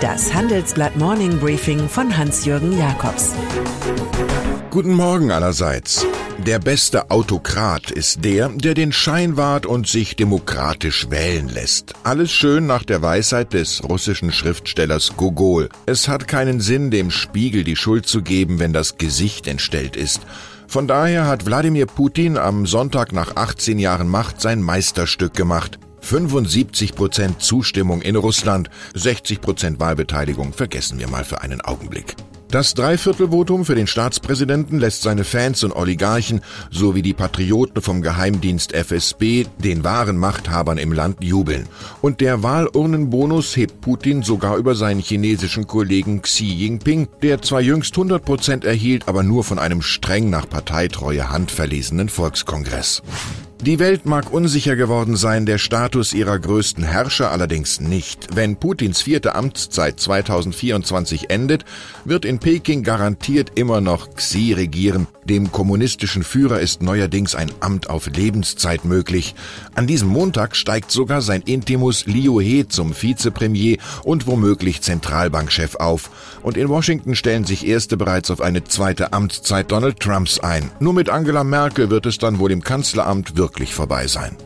Das Handelsblatt Morning Briefing von Hans-Jürgen Jakobs. Guten Morgen allerseits. Der beste Autokrat ist der, der den Schein wahrt und sich demokratisch wählen lässt. Alles schön nach der Weisheit des russischen Schriftstellers Gogol. Es hat keinen Sinn, dem Spiegel die Schuld zu geben, wenn das Gesicht entstellt ist. Von daher hat Wladimir Putin am Sonntag nach 18 Jahren Macht sein Meisterstück gemacht. 75 Prozent Zustimmung in Russland, 60 Prozent Wahlbeteiligung vergessen wir mal für einen Augenblick. Das Dreiviertelvotum für den Staatspräsidenten lässt seine Fans und Oligarchen sowie die Patrioten vom Geheimdienst FSB, den wahren Machthabern im Land, jubeln. Und der Wahlurnenbonus hebt Putin sogar über seinen chinesischen Kollegen Xi Jinping, der zwar jüngst 100 Prozent erhielt, aber nur von einem streng nach Parteitreue handverlesenen Volkskongress. Die Welt mag unsicher geworden sein, der Status ihrer größten Herrscher allerdings nicht. Wenn Putins vierte Amtszeit 2024 endet, wird in Peking garantiert immer noch Xi regieren. Dem kommunistischen Führer ist neuerdings ein Amt auf Lebenszeit möglich. An diesem Montag steigt sogar sein Intimus Liu He zum Vizepremier und womöglich Zentralbankchef auf. Und in Washington stellen sich Erste bereits auf eine zweite Amtszeit Donald Trumps ein. Nur mit Angela Merkel wird es dann wohl im Kanzleramt wirklich wirklich vorbei sein.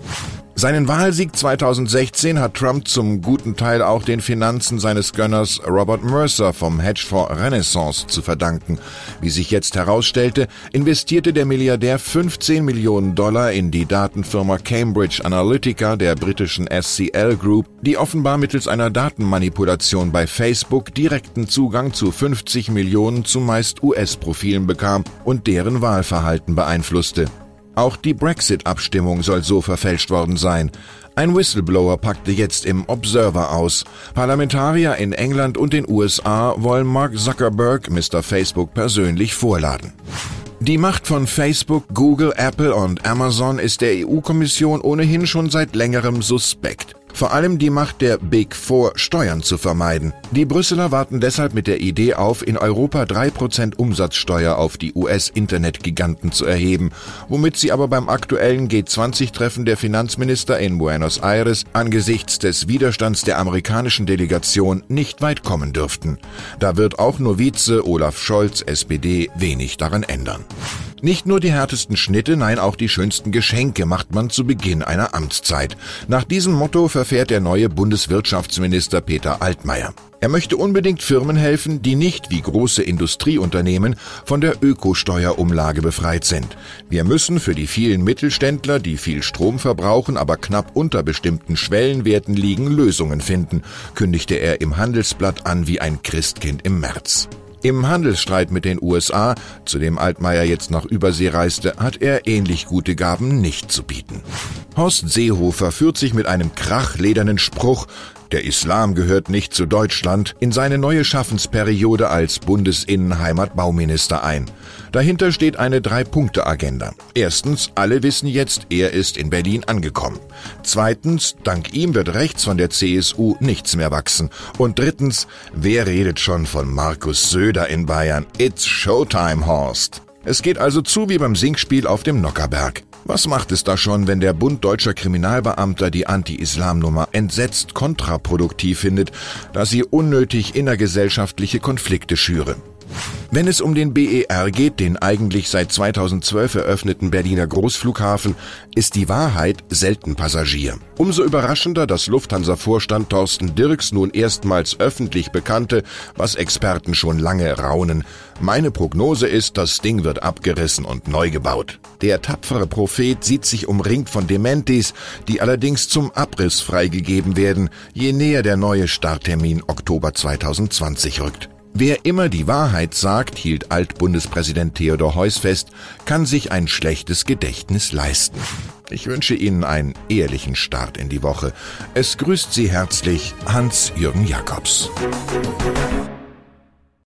Seinen Wahlsieg 2016 hat Trump zum guten Teil auch den Finanzen seines Gönners Robert Mercer vom Hedgefonds Renaissance zu verdanken. Wie sich jetzt herausstellte, investierte der Milliardär 15 Millionen Dollar in die Datenfirma Cambridge Analytica der britischen SCL Group, die offenbar mittels einer Datenmanipulation bei Facebook direkten Zugang zu 50 Millionen zumeist US-Profilen bekam und deren Wahlverhalten beeinflusste. Auch die Brexit-Abstimmung soll so verfälscht worden sein. Ein Whistleblower packte jetzt im Observer aus. Parlamentarier in England und den USA wollen Mark Zuckerberg, Mr. Facebook, persönlich vorladen. Die Macht von Facebook, Google, Apple und Amazon ist der EU-Kommission ohnehin schon seit längerem suspekt. Vor allem die Macht der Big Four, Steuern zu vermeiden. Die Brüsseler warten deshalb mit der Idee auf, in Europa drei Prozent Umsatzsteuer auf die US-Internetgiganten zu erheben, womit sie aber beim aktuellen G20-Treffen der Finanzminister in Buenos Aires angesichts des Widerstands der amerikanischen Delegation nicht weit kommen dürften. Da wird auch nur Vize Olaf Scholz, SPD, wenig daran ändern. Nicht nur die härtesten Schnitte, nein, auch die schönsten Geschenke macht man zu Beginn einer Amtszeit. Nach diesem Motto verfährt der neue Bundeswirtschaftsminister Peter Altmaier. Er möchte unbedingt Firmen helfen, die nicht wie große Industrieunternehmen von der Ökosteuerumlage befreit sind. Wir müssen für die vielen Mittelständler, die viel Strom verbrauchen, aber knapp unter bestimmten Schwellenwerten liegen, Lösungen finden, kündigte er im Handelsblatt an wie ein Christkind im März. Im Handelsstreit mit den USA, zu dem Altmaier jetzt nach Übersee reiste, hat er ähnlich gute Gaben nicht zu bieten. Horst Seehofer führt sich mit einem krachledernen Spruch der Islam gehört nicht zu Deutschland, in seine neue Schaffensperiode als Bundesinnenheimatbauminister ein. Dahinter steht eine Drei-Punkte-Agenda. Erstens, alle wissen jetzt, er ist in Berlin angekommen. Zweitens, dank ihm wird rechts von der CSU nichts mehr wachsen. Und drittens, wer redet schon von Markus Söder in Bayern? It's Showtime, Horst. Es geht also zu wie beim Singspiel auf dem Nockerberg. Was macht es da schon, wenn der Bund deutscher Kriminalbeamter die Anti-Islam-Nummer entsetzt kontraproduktiv findet, da sie unnötig innergesellschaftliche Konflikte schüre? Wenn es um den BER geht, den eigentlich seit 2012 eröffneten Berliner Großflughafen, ist die Wahrheit selten Passagier. Umso überraschender, dass Lufthansa-Vorstand Thorsten Dirks nun erstmals öffentlich bekannte, was Experten schon lange raunen. Meine Prognose ist, das Ding wird abgerissen und neu gebaut. Der tapfere Prophet sieht sich umringt von Dementis, die allerdings zum Abriss freigegeben werden, je näher der neue Starttermin Oktober 2020 rückt. Wer immer die Wahrheit sagt, hielt Altbundespräsident Theodor Heuss fest, kann sich ein schlechtes Gedächtnis leisten. Ich wünsche Ihnen einen ehrlichen Start in die Woche. Es grüßt Sie herzlich Hans-Jürgen Jakobs.